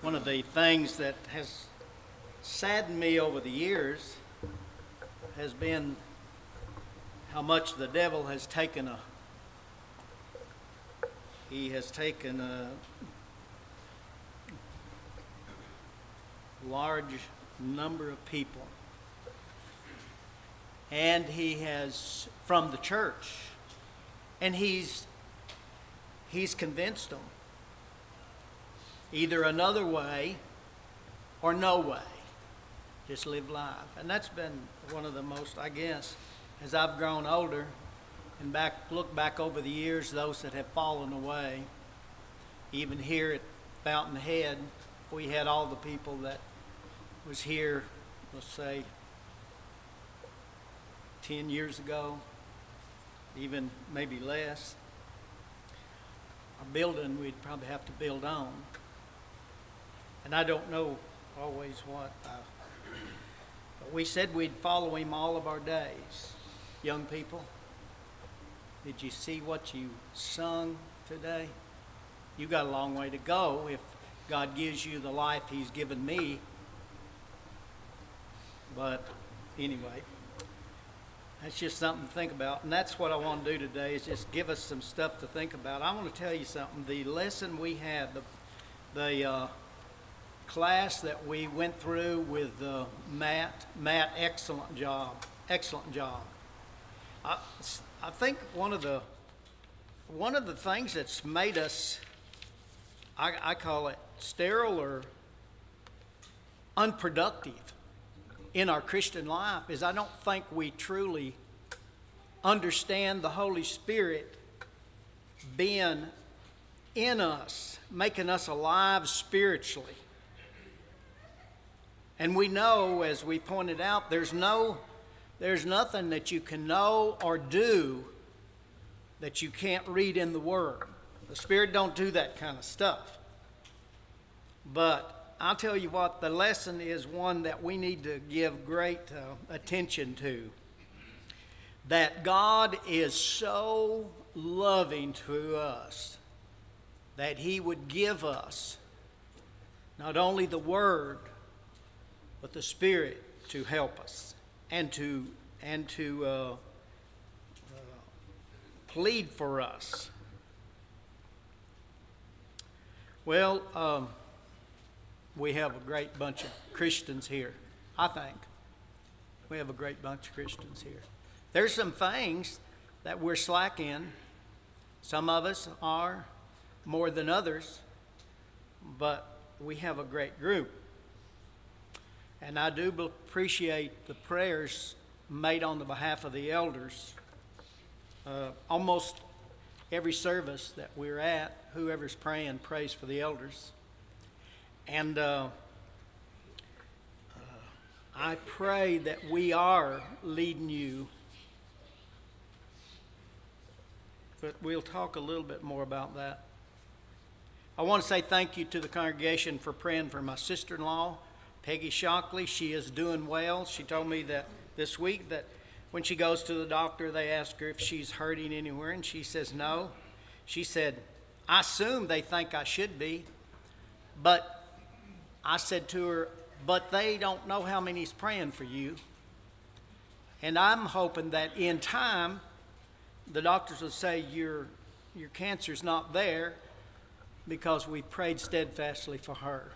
One of the things that has saddened me over the years has been how much the devil has taken a he has taken a large number of people. And he has from the church. And he's he's convinced them either another way or no way. Just live life. And that's been one of the most, I guess, as I've grown older and back look back over the years, those that have fallen away, even here at Fountainhead, we had all the people that was here, let's say, 10 years ago, even maybe less. A building we'd probably have to build on. And I don't know always what. Uh, but we said we'd follow him all of our days. Young people, did you see what you sung today? You got a long way to go if God gives you the life He's given me. But anyway, that's just something to think about. And that's what I want to do today is just give us some stuff to think about. I want to tell you something. The lesson we had, the, the uh, class that we went through with uh, Matt. Matt, excellent job, excellent job. I, I think one of the one of the things that's made us, I, I call it sterile or unproductive in our Christian life, is I don't think we truly understand the Holy Spirit being in us, making us alive spiritually. And we know, as we pointed out, there's no there's nothing that you can know or do that you can't read in the Word. The Spirit don't do that kind of stuff. But I'll tell you what, the lesson is one that we need to give great uh, attention to. That God is so loving to us that He would give us not only the Word, but the Spirit to help us and to and to uh, uh, plead for us. Well, um, we have a great bunch of Christians here. I think we have a great bunch of Christians here. There's some things that we're slack in. Some of us are more than others, but we have a great group. And I do appreciate the prayers made on the behalf of the elders. Uh, almost every service that we're at, whoever's praying prays for the elders. And uh, uh, I pray that we are leading you. But we'll talk a little bit more about that. I want to say thank you to the congregation for praying for my sister in law. Peggy Shockley, she is doing well. She told me that this week that when she goes to the doctor, they ask her if she's hurting anywhere, and she says no. She said, I assume they think I should be, but I said to her, but they don't know how many's praying for you. And I'm hoping that in time, the doctors will say your, your cancer's not there because we prayed steadfastly for her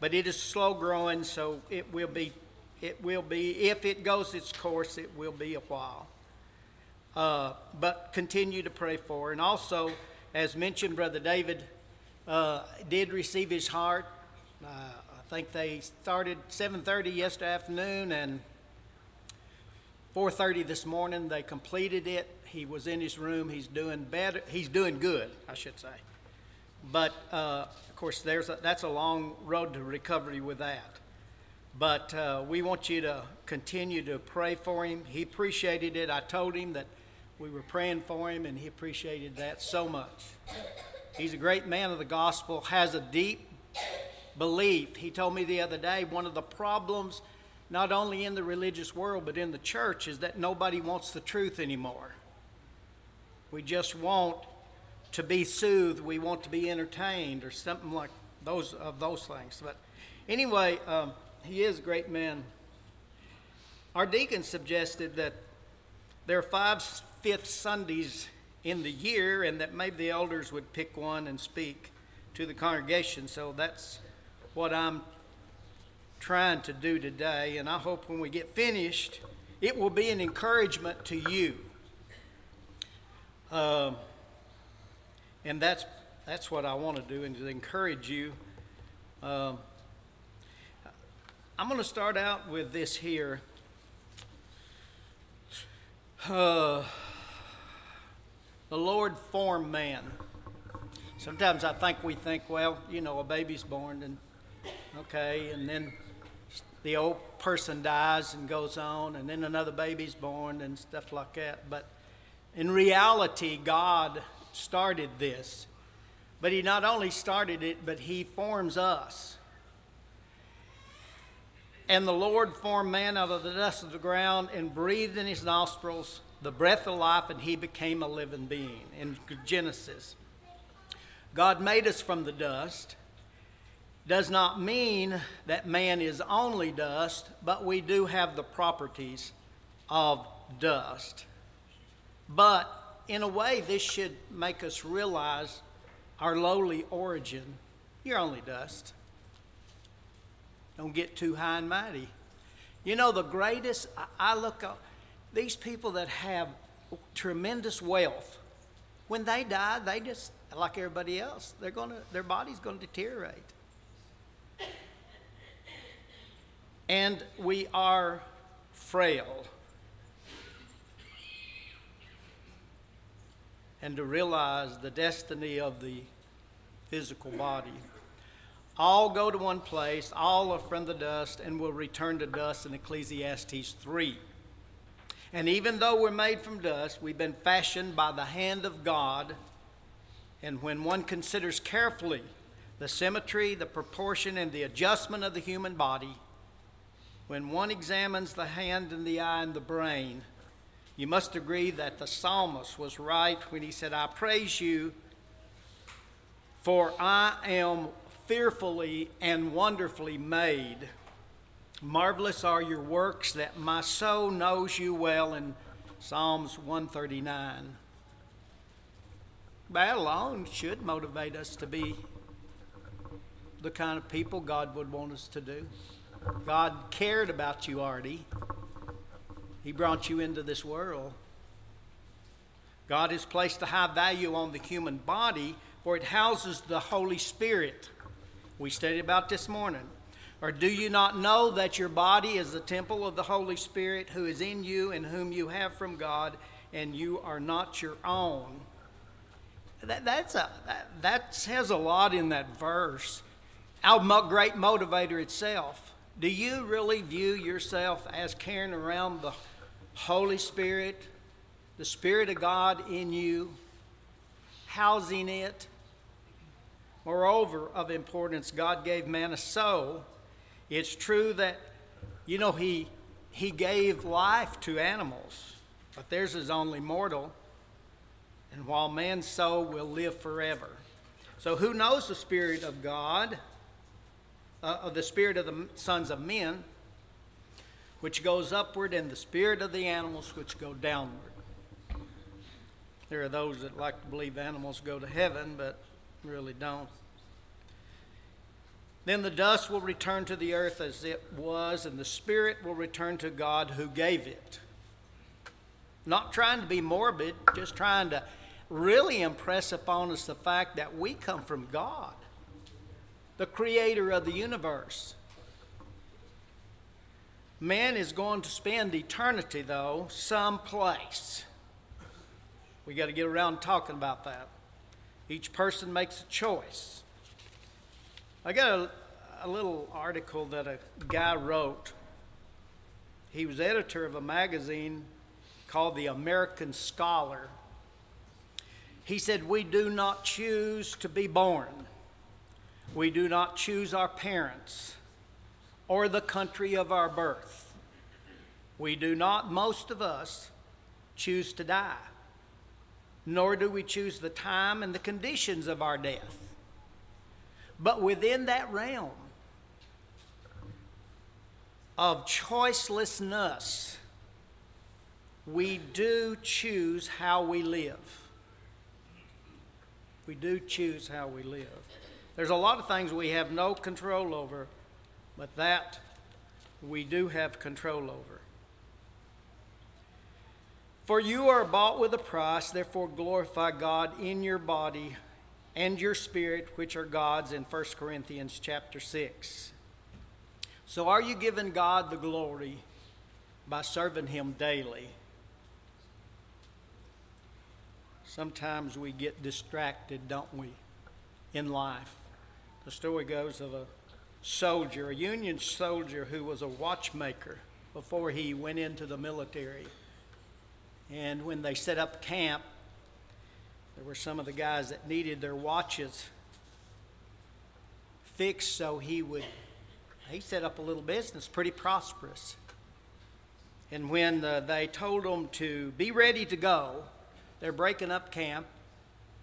but it is slow growing, so it will be, it will be, if it goes its course, it will be a while. Uh, but continue to pray for. And also, as mentioned, Brother David uh, did receive his heart. Uh, I think they started 7:30 yesterday afternoon, and 4:30 this morning they completed it. He was in his room. He's doing better. He's doing good, I should say. But uh, of course, there's a, that's a long road to recovery with that. But uh, we want you to continue to pray for him. He appreciated it. I told him that we were praying for him, and he appreciated that so much. He's a great man of the gospel, has a deep belief. He told me the other day one of the problems, not only in the religious world, but in the church, is that nobody wants the truth anymore. We just want to be soothed, we want to be entertained, or something like those of those things. But anyway, um, he is a great man. Our deacon suggested that there are five fifth Sundays in the year, and that maybe the elders would pick one and speak to the congregation. So that's what I'm trying to do today, and I hope when we get finished, it will be an encouragement to you. Um, and that's that's what I want to do, and to encourage you. Um, I'm going to start out with this here. Uh, the Lord formed man. Sometimes I think we think, well, you know, a baby's born, and okay, and then the old person dies and goes on, and then another baby's born and stuff like that. But in reality, God started this. But He not only started it, but He forms us. And the Lord formed man out of the dust of the ground and breathed in his nostrils the breath of life, and he became a living being. In Genesis, God made us from the dust. Does not mean that man is only dust, but we do have the properties of dust. But in a way, this should make us realize our lowly origin. You're only dust. Don't get too high and mighty. You know, the greatest, I look at these people that have tremendous wealth, when they die, they just, like everybody else, they're gonna, their body's going to deteriorate. And we are frail. And to realize the destiny of the physical body all go to one place, all are from the dust, and will return to dust in Ecclesiastes 3. And even though we're made from dust, we've been fashioned by the hand of God. And when one considers carefully the symmetry, the proportion, and the adjustment of the human body, when one examines the hand and the eye and the brain, you must agree that the psalmist was right when he said, I praise you, for I am fearfully and wonderfully made. Marvelous are your works that my soul knows you well in Psalms 139. That alone should motivate us to be the kind of people God would want us to do. God cared about you, Artie. He brought you into this world. God has placed a high value on the human body, for it houses the Holy Spirit we studied about this morning. Or do you not know that your body is the temple of the Holy Spirit who is in you and whom you have from God, and you are not your own? That, that's a, that, that says a lot in that verse. Our great motivator itself. Do you really view yourself as carrying around the Holy Spirit, the Spirit of God in you, housing it? Moreover, of importance, God gave man a soul. It's true that, you know, he, he gave life to animals, but theirs is only mortal. And while man's soul will live forever. So, who knows the Spirit of God, uh, of the Spirit of the sons of men, which goes upward, and the Spirit of the animals, which go downward? There are those that like to believe animals go to heaven, but really don't. Then the dust will return to the earth as it was, and the spirit will return to God who gave it. Not trying to be morbid, just trying to really impress upon us the fact that we come from God, the creator of the universe. Man is going to spend eternity, though, someplace. We got to get around talking about that. Each person makes a choice. I got a, a little article that a guy wrote. He was editor of a magazine called The American Scholar. He said, We do not choose to be born. We do not choose our parents or the country of our birth. We do not, most of us, choose to die. nor do we choose the time and the conditions of our death. But within that realm of choicelessness, we do choose how we live. We do choose how we live. There's a lot of things we have no control over, but that we do have control over. For you are bought with a price, therefore glorify God in your body and your spirit, which are God's in 1 Corinthians chapter 6. So are you giving God the glory by serving Him daily? Sometimes we get distracted, don't we, in life. The story goes of a soldier, a Union soldier who was a watchmaker before he went into the military. And when they set up camp, there were some of the guys that needed their watches fixed so he would he set up a little business pretty prosperous and when uh, they told him to be ready to go they're breaking up camp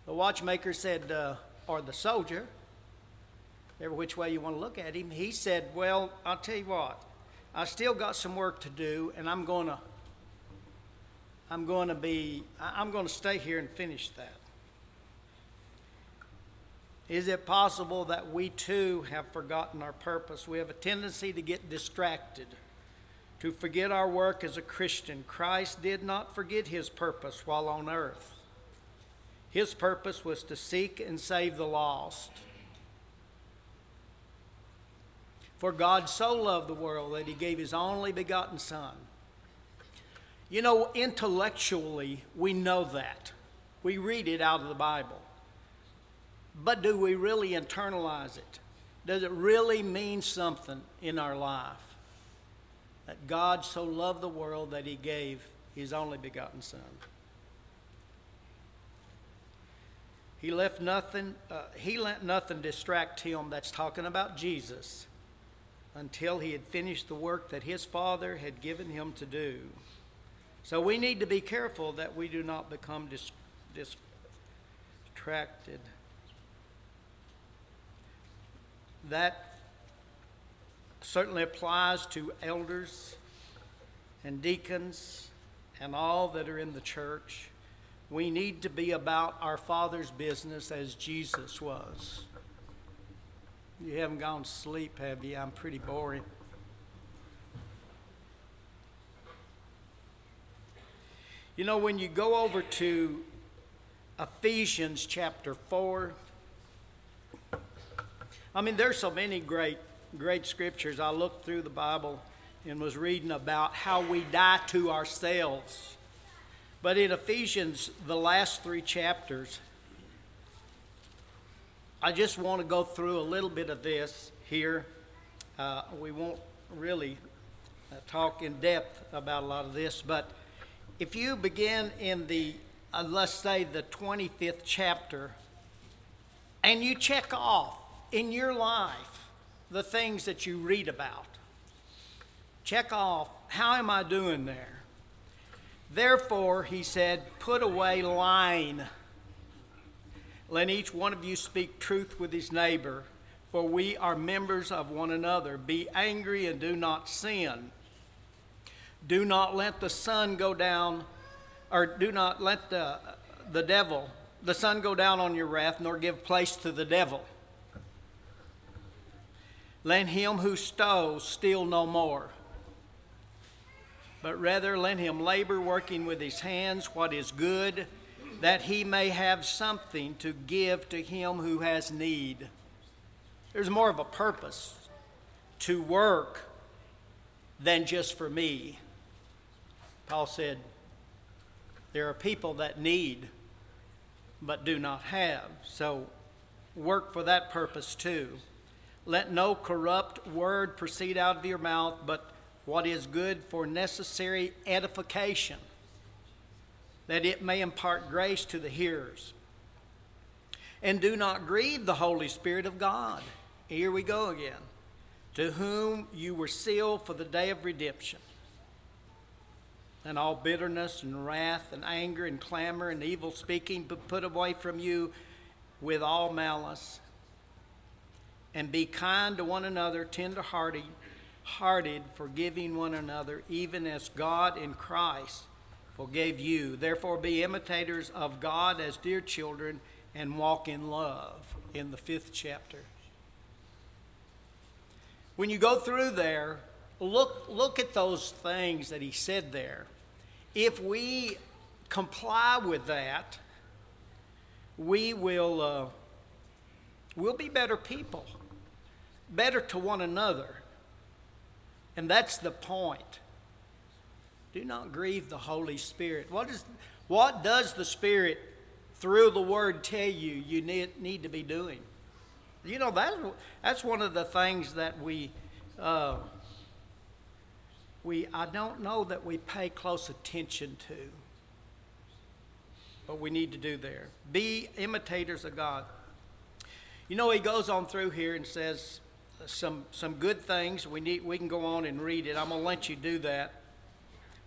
the watchmaker said uh, or the soldier every which way you want to look at him he said well i'll tell you what i still got some work to do and i'm going to i'm going to be i'm going to stay here and finish that is it possible that we too have forgotten our purpose? We have a tendency to get distracted, to forget our work as a Christian. Christ did not forget his purpose while on earth. His purpose was to seek and save the lost. For God so loved the world that he gave his only begotten Son. You know, intellectually, we know that. We read it out of the Bible. But do we really internalize it? Does it really mean something in our life? That God so loved the world that he gave his only begotten Son. He left nothing, uh, he let nothing distract him that's talking about Jesus until he had finished the work that his Father had given him to do. So we need to be careful that we do not become dis- distracted. That certainly applies to elders and deacons and all that are in the church. We need to be about our Father's business as Jesus was. You haven't gone to sleep, have you? I'm pretty boring. You know, when you go over to Ephesians chapter 4, I mean, there's so many great, great scriptures. I looked through the Bible and was reading about how we die to ourselves. But in Ephesians, the last three chapters, I just want to go through a little bit of this here. Uh, we won't really uh, talk in depth about a lot of this, but if you begin in the, uh, let's say, the 25th chapter, and you check off in your life the things that you read about. Check off how am I doing there? Therefore, he said, put away lying. Let each one of you speak truth with his neighbor, for we are members of one another. Be angry and do not sin. Do not let the sun go down, or do not let the, the devil, the sun go down on your wrath, nor give place to the devil. Let him who stole steal no more, but rather let him labor, working with his hands what is good, that he may have something to give to him who has need. There's more of a purpose to work than just for me. Paul said, There are people that need but do not have. So work for that purpose too. Let no corrupt word proceed out of your mouth, but what is good for necessary edification, that it may impart grace to the hearers. And do not grieve the Holy Spirit of God. Here we go again. To whom you were sealed for the day of redemption. and all bitterness and wrath and anger and clamor and evil speaking, put away from you with all malice. And be kind to one another, tender hearted, hearted, forgiving one another, even as God in Christ forgave you. Therefore, be imitators of God as dear children and walk in love. In the fifth chapter. When you go through there, look, look at those things that he said there. If we comply with that, we will uh, we'll be better people, better to one another. And that's the point. Do not grieve the Holy Spirit. What, is, what does the Spirit, through the Word, tell you you need, need to be doing? You know, that, that's one of the things that we, uh, we, I don't know that we pay close attention to, but we need to do there. Be imitators of God. You know, he goes on through here and says some, some good things. We, need, we can go on and read it. I'm going to let you do that.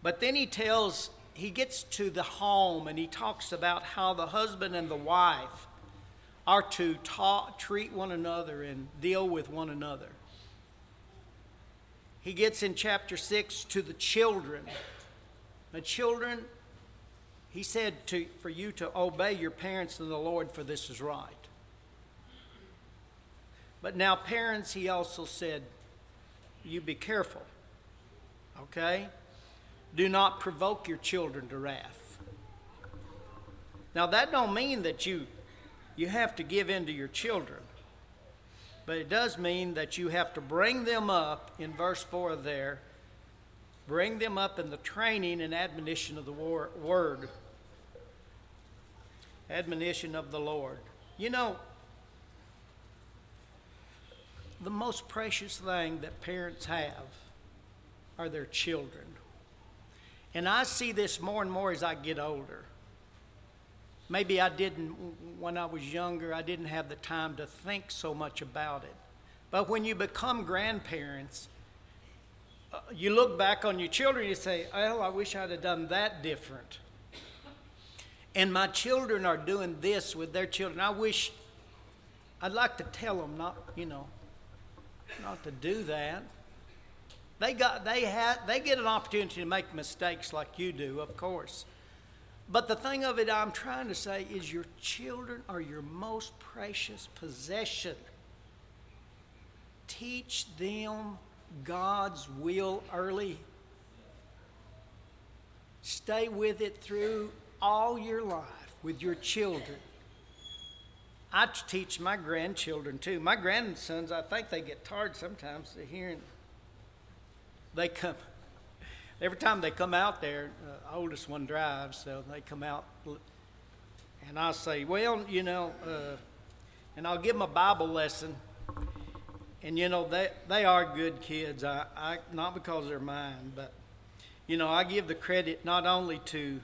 But then he tells, he gets to the home and he talks about how the husband and the wife are to talk, treat one another and deal with one another. He gets in chapter 6 to the children. The children, he said to, for you to obey your parents in the Lord, for this is right. But now, parents, he also said, you be careful. Okay? Do not provoke your children to wrath. Now, that don't mean that you you have to give in to your children. But it does mean that you have to bring them up in verse 4 there, bring them up in the training and admonition of the word. Admonition of the Lord. You know, the most precious thing that parents have are their children. And I see this more and more as I get older. Maybe I didn't, when I was younger, I didn't have the time to think so much about it. But when you become grandparents, uh, you look back on your children, and you say, Oh, I wish I'd have done that different. And my children are doing this with their children. I wish, I'd like to tell them not, you know, not to do that. They got, they had, they get an opportunity to make mistakes like you do, of course. But the thing of it I'm trying to say is your children are your most precious possession. Teach them God's will early. Stay with it through all your life with your children. I teach my grandchildren too. My grandsons, I think they get tired sometimes to hearing. They come every time they come out there, uh, oldest one drives, so they come out, and I say, well, you know, uh, and I'll give them a Bible lesson, and you know they they are good kids. I, I not because they're mine, but you know I give the credit not only to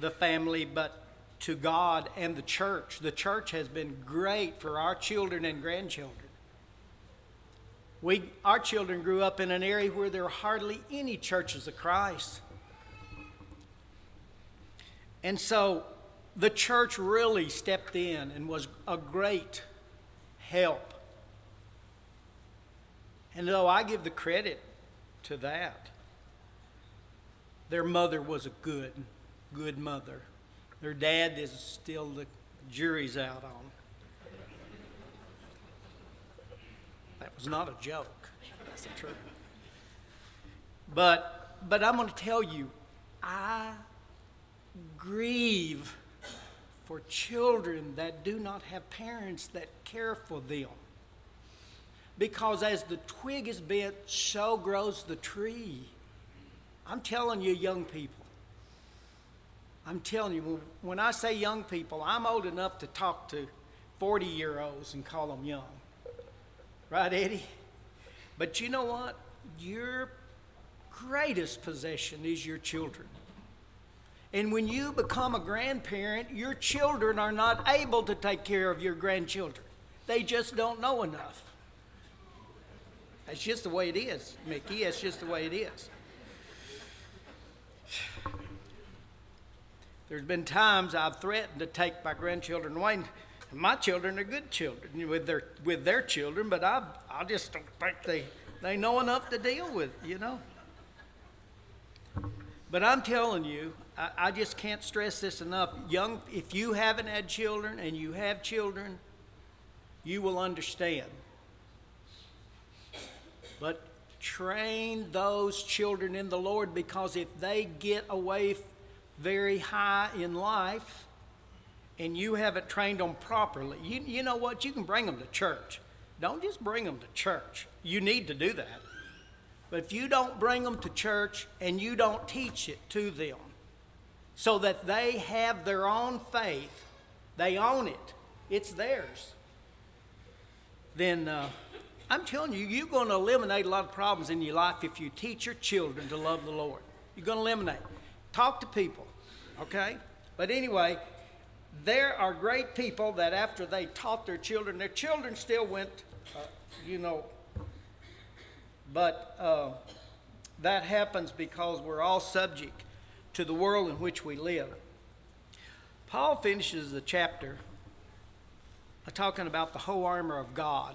the family, but to God and the church. The church has been great for our children and grandchildren. We, our children grew up in an area where there were hardly any churches of Christ. And so the church really stepped in and was a great help. And though I give the credit to that, their mother was a good, good mother. Their dad is still the jury's out on. That was not a joke. That's the truth. But, but I'm going to tell you, I grieve for children that do not have parents that care for them. Because as the twig is bent, so grows the tree. I'm telling you, young people. I'm telling you, when I say young people, I'm old enough to talk to 40 year olds and call them young. Right, Eddie? But you know what? Your greatest possession is your children. And when you become a grandparent, your children are not able to take care of your grandchildren. They just don't know enough. That's just the way it is, Mickey. That's just the way it is. There's been times I've threatened to take my grandchildren away. My children are good children with their with their children, but I I just don't think they they know enough to deal with, you know. But I'm telling you, I, I just can't stress this enough. Young, if you haven't had children and you have children, you will understand. But train those children in the Lord because if they get away very high in life and you haven't trained them properly, you, you know what? You can bring them to church. Don't just bring them to church. You need to do that. But if you don't bring them to church and you don't teach it to them so that they have their own faith, they own it, it's theirs, then uh, I'm telling you, you're going to eliminate a lot of problems in your life if you teach your children to love the Lord. You're going to eliminate. Talk to people, okay? But anyway, there are great people that after they taught their children, their children still went, uh, you know, but uh, that happens because we're all subject to the world in which we live. Paul finishes the chapter talking about the whole armor of God.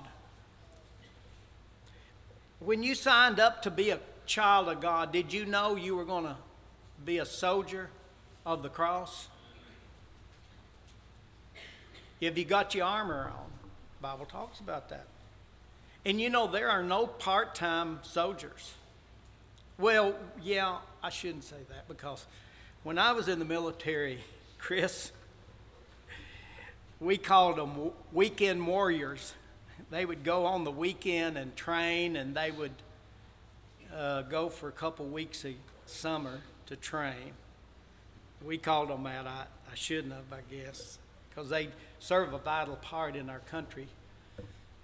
When you signed up to be a child of God, did you know you were going to be a soldier of the cross? Have you got your armor on? The Bible talks about that. And you know, there are no part time soldiers. Well, yeah, I shouldn't say that because when I was in the military, Chris, we called them weekend warriors. They would go on the weekend and train, and they would uh, go for a couple weeks a summer to train. We called them that. I, I shouldn't have, I guess, because they serve a vital part in our country uh,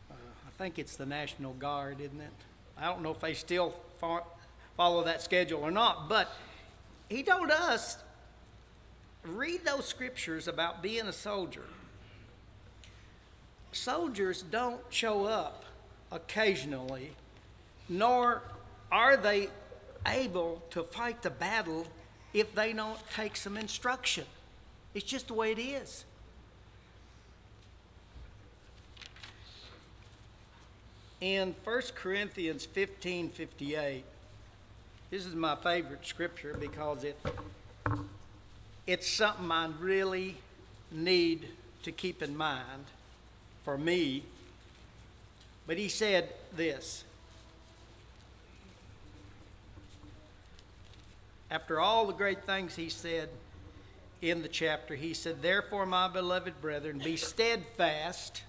I think it's the National Guard, isn't it? I don't know if they still follow that schedule or not, but he told us read those scriptures about being a soldier. Soldiers don't show up occasionally, nor are they able to fight the battle if they don't take some instruction. It's just the way it is. In 1 Corinthians 15 58, this is my favorite scripture because it, it's something I really need to keep in mind for me. But he said this After all the great things he said in the chapter, he said, Therefore, my beloved brethren, be steadfast,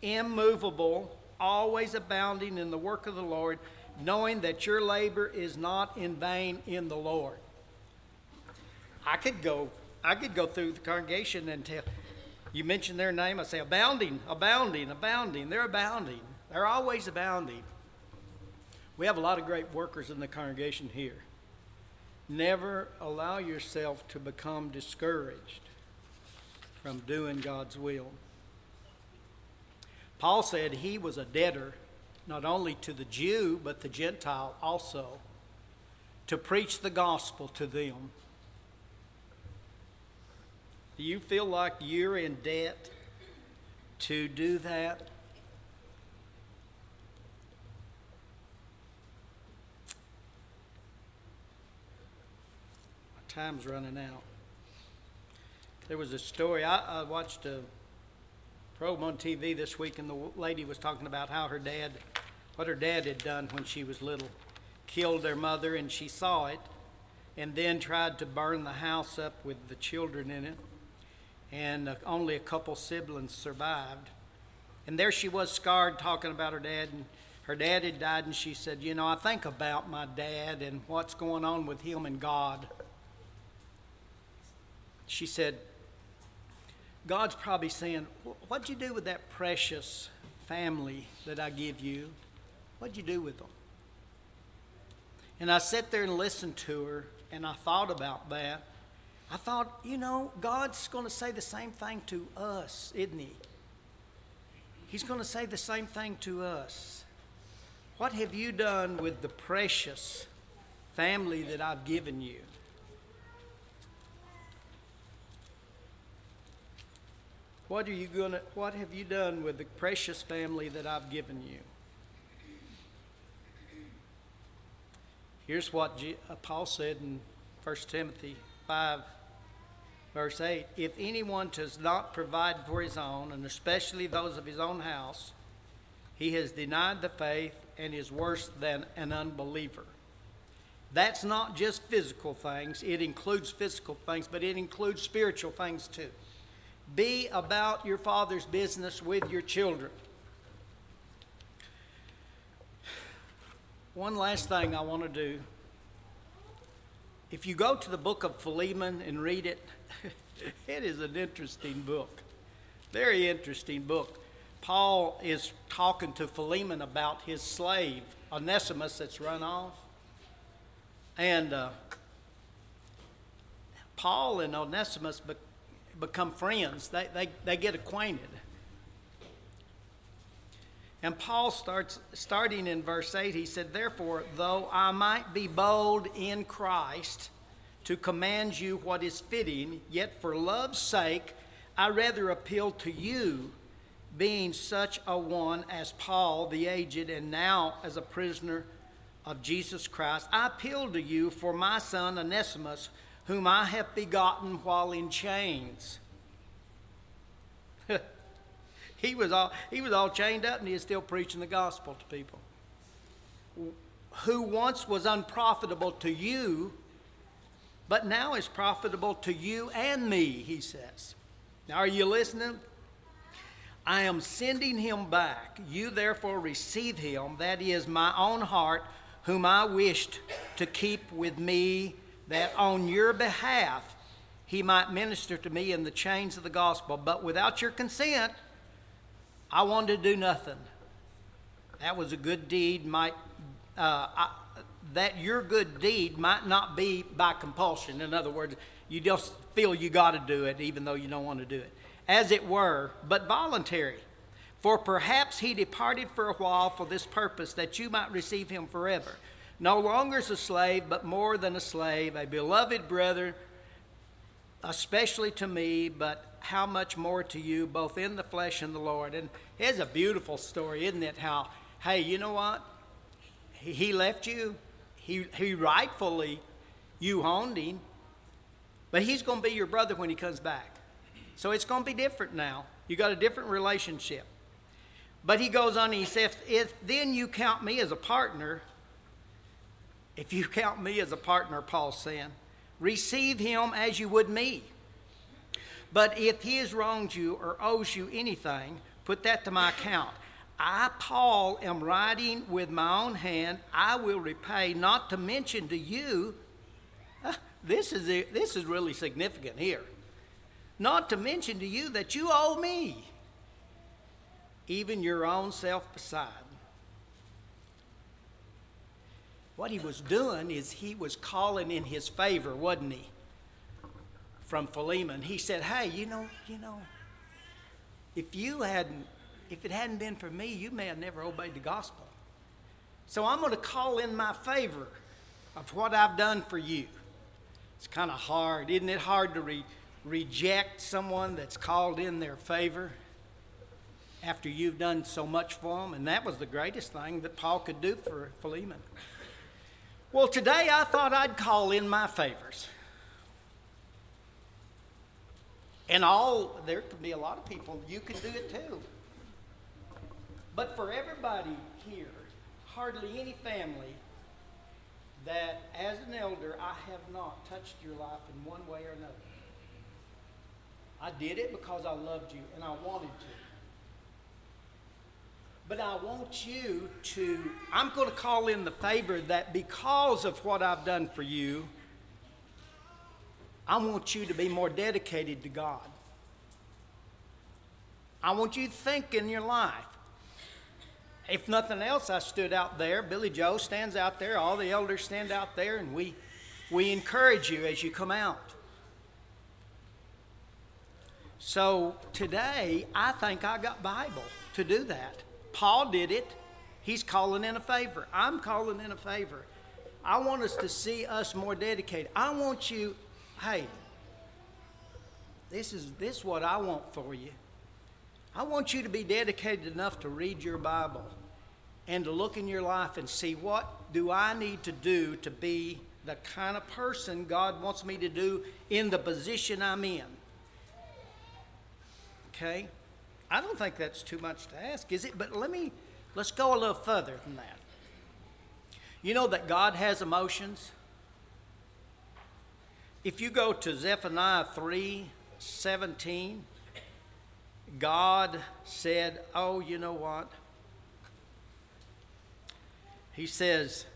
immovable, always abounding in the work of the Lord, knowing that your labor is not in vain in the Lord. I could go, I could go through the congregation and tell, you mention their name, I say abounding, abounding, abounding. They're abounding. They're always abounding. We have a lot of great workers in the congregation here. Never allow yourself to become discouraged from doing God's will. Paul said he was a debtor not only to the Jew, but the Gentile also, to preach the gospel to them. Do you feel like you're in debt to do that? My time's running out. There was a story, I, I watched a program on TV this week, and the lady was talking about how her dad, what her dad had done when she was little, killed their mother, and she saw it, and then tried to burn the house up with the children in it, and uh, only a couple siblings survived. And there she was, scarred, talking about her dad, and her dad had died, and she said, "You know, I think about my dad and what's going on with him and God." She said, God's probably saying, What'd you do with that precious family that I give you? What'd you do with them? And I sat there and listened to her, and I thought about that. I thought, you know, God's going to say the same thing to us, isn't He? He's going to say the same thing to us. What have you done with the precious family that I've given you? What are you gonna what have you done with the precious family that I've given you? Here's what uh, Paul said in 1 Timothy 5, verse 8 If anyone does not provide for his own, and especially those of his own house, he has denied the faith and is worse than an unbeliever. That's not just physical things, it includes physical things, but it includes spiritual things too. Be about your father's business with your children. One last thing I want to do. If you go to the book of Philemon and read it, it is an interesting book. Very interesting book. Paul is talking to Philemon about his slave, Onesimus, that's run off. And uh, Paul and Onesimus become friends, they, they, they get acquainted. And Paul starts, starting in verse 8, he said, Therefore, though I might be bold in Christ to command you what is fitting, yet for love's sake I rather appeal to you, being such a one as Paul the aged, and now as a prisoner of Jesus Christ. I appeal to you for my son Onesimus, whom I have begotten while in chains he was all he was all chained up and he is still preaching the gospel to people. Who once was unprofitable to you, but now is profitable to you and me, he says. Now are you listening? I am sending him back. You therefore receive him, that is my own heart, whom I wished to keep with me, that on your behalf he might minister to me in the chains of the gospel. But without your consent, I wanted to do nothing. That was a good deed. Might uh, I, that your good deed might not be by compulsion. In other words, you just feel you got to do it, even though you don't want to do it, as it were, but voluntary. For perhaps he departed for a while for this purpose, that you might receive him forever. No longer as a slave, but more than a slave, a beloved brother, especially to me, but how much more to you, both in the flesh and the Lord. And it's a beautiful story, isn't it? How, hey, you know what? He, left you. He, he rightfully, you owned him. But he's going to be your brother when he comes back. So it's going to be different now. You got a different relationship. But he goes on, he says, if then you count me as a partner, if you count me as a partner, Paul's saying, receive him as you would me. But if he has wronged you or owes you anything, put that to my account. I, Paul, am writing with my own hand. I will repay, not to mention to you, ah, this is, this is really significant here, not to mention to you that you owe me, even your own self beside. What he was doing is he was calling in his favor, wasn't he? from Philemon. He said, Hey, you know, you know, if you hadn't, if it hadn't been for me, you may have never obeyed the gospel. So I'm going to call in my favor of what I've done for you. It's kind of hard. Isn't it hard to re- reject someone that's called in their favor after you've done so much for them? And that was the greatest thing that Paul could do for Philemon. Well, today I thought I'd call in my favors. And all, there could be a lot of people, you could do it too. But for everybody here, hardly any family that as an elder I have not touched your life in one way or another. I did it because I loved you and I wanted to. But I want you to, I'm going to call in the favor that because of what I've done for you, I want you to be more dedicated to God. I want you to think in your life. If nothing else, I stood out there. Billy Joe stands out there. All the elders stand out there, and we, we encourage you as you come out. So today, I think I got Bible to do that. Paul did it. He's calling in a favor. I'm calling in a favor. I want us to see us more dedicated. I want you hey, this is this is what I want for you. I want you to be dedicated enough to read your Bible and to look in your life and see what do I need to do to be the kind of person God wants me to do in the position I'm in. Okay? I don't think that's too much to ask, is it? But let me let's go a little further than that. You know that God has emotions? If you go to Zephaniah 3 17, God said, Oh, you know what? He says,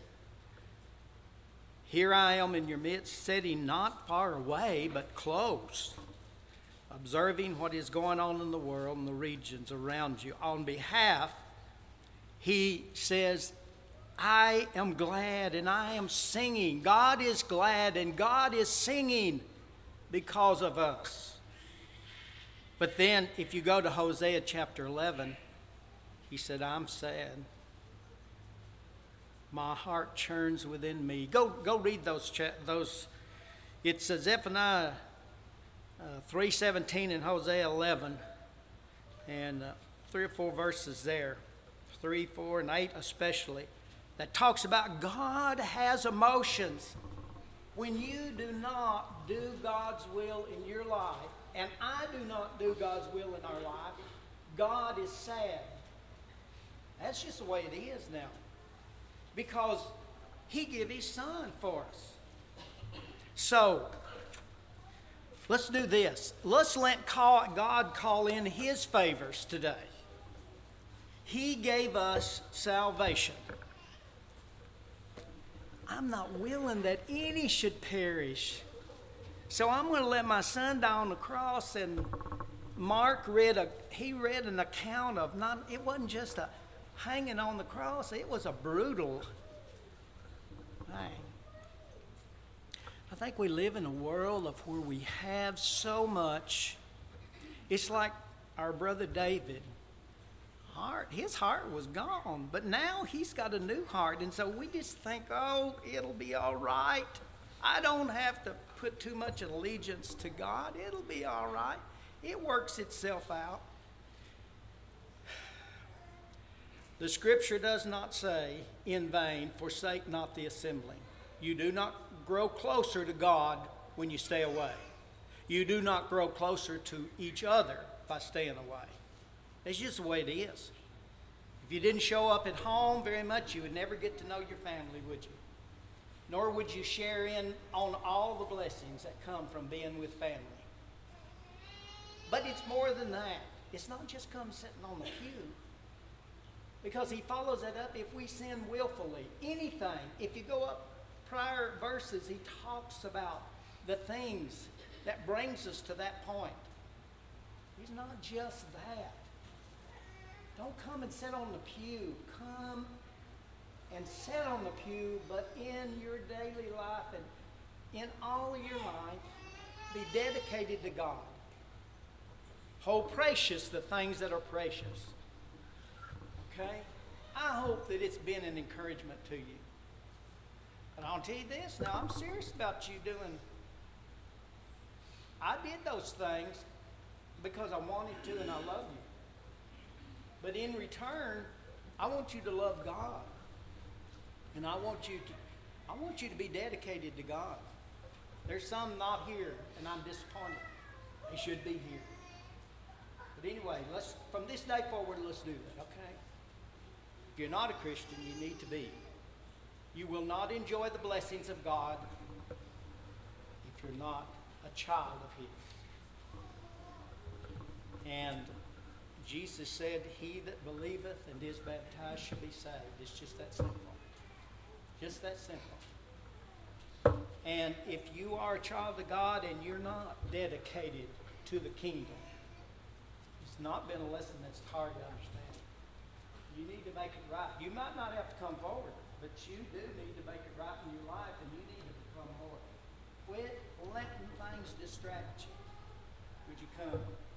Here I am in your midst, sitting not far away, but close, observing what is going on in the world and the regions around you. On behalf, he says, I am glad and I am singing. God is glad and God is singing because of us. But then, if you go to Hosea chapter 11, he said, I'm sad my heart churns within me. Go, go read those. Cha- those. It's Zephaniah uh, three seventeen and Hosea eleven, and uh, three or four verses there, three, four, and eight especially, that talks about God has emotions. When you do not do God's will in your life, and I do not do God's will in our life, God is sad. That's just the way it is now because he gave his son for us. So, let's do this. Let's let God call in his favors today. He gave us salvation. I'm not willing that any should perish. So I'm going to let my son die on the cross and Mark read a he read an account of not it wasn't just a hanging on the cross, it was a brutal thing. I think we live in a world of where we have so much. It's like our brother David. Heart, his heart was gone, but now he's got a new heart, and so we just think, oh, it'll be all right. I don't have to put too much allegiance to God. It'll be all right. It works itself out. The scripture does not say in vain, forsake not the assembling. You do not grow closer to God when you stay away. You do not grow closer to each other by staying away. It's just the way it is. If you didn't show up at home very much, you would never get to know your family, would you? Nor would you share in on all the blessings that come from being with family. But it's more than that. It's not just come sitting on the pew. Because he follows that up if we sin willfully. Anything. If you go up prior verses, he talks about the things that brings us to that point. He's not just that. Don't come and sit on the pew. Come and sit on the pew, but in your daily life and in all your life, be dedicated to God. Hold precious the things that are precious. Okay? I hope that it's been an encouragement to you. And I'll tell you this now, I'm serious about you doing. I did those things because I wanted to and I love you. But in return, I want you to love God. And I want you to I want you to be dedicated to God. There's some not here and I'm disappointed. They should be here. But anyway, let's from this day forward let's do that, okay? If you're not a Christian, you need to be. You will not enjoy the blessings of God if you're not a child of His. And Jesus said, He that believeth and is baptized shall be saved. It's just that simple. Just that simple. And if you are a child of God and you're not dedicated to the kingdom, it's not been a lesson that's hard to understand. You need to make it right. You might not have to come forward, but you do need to make it right in your life, and you need to become more. Quit letting things distract you. Would you come?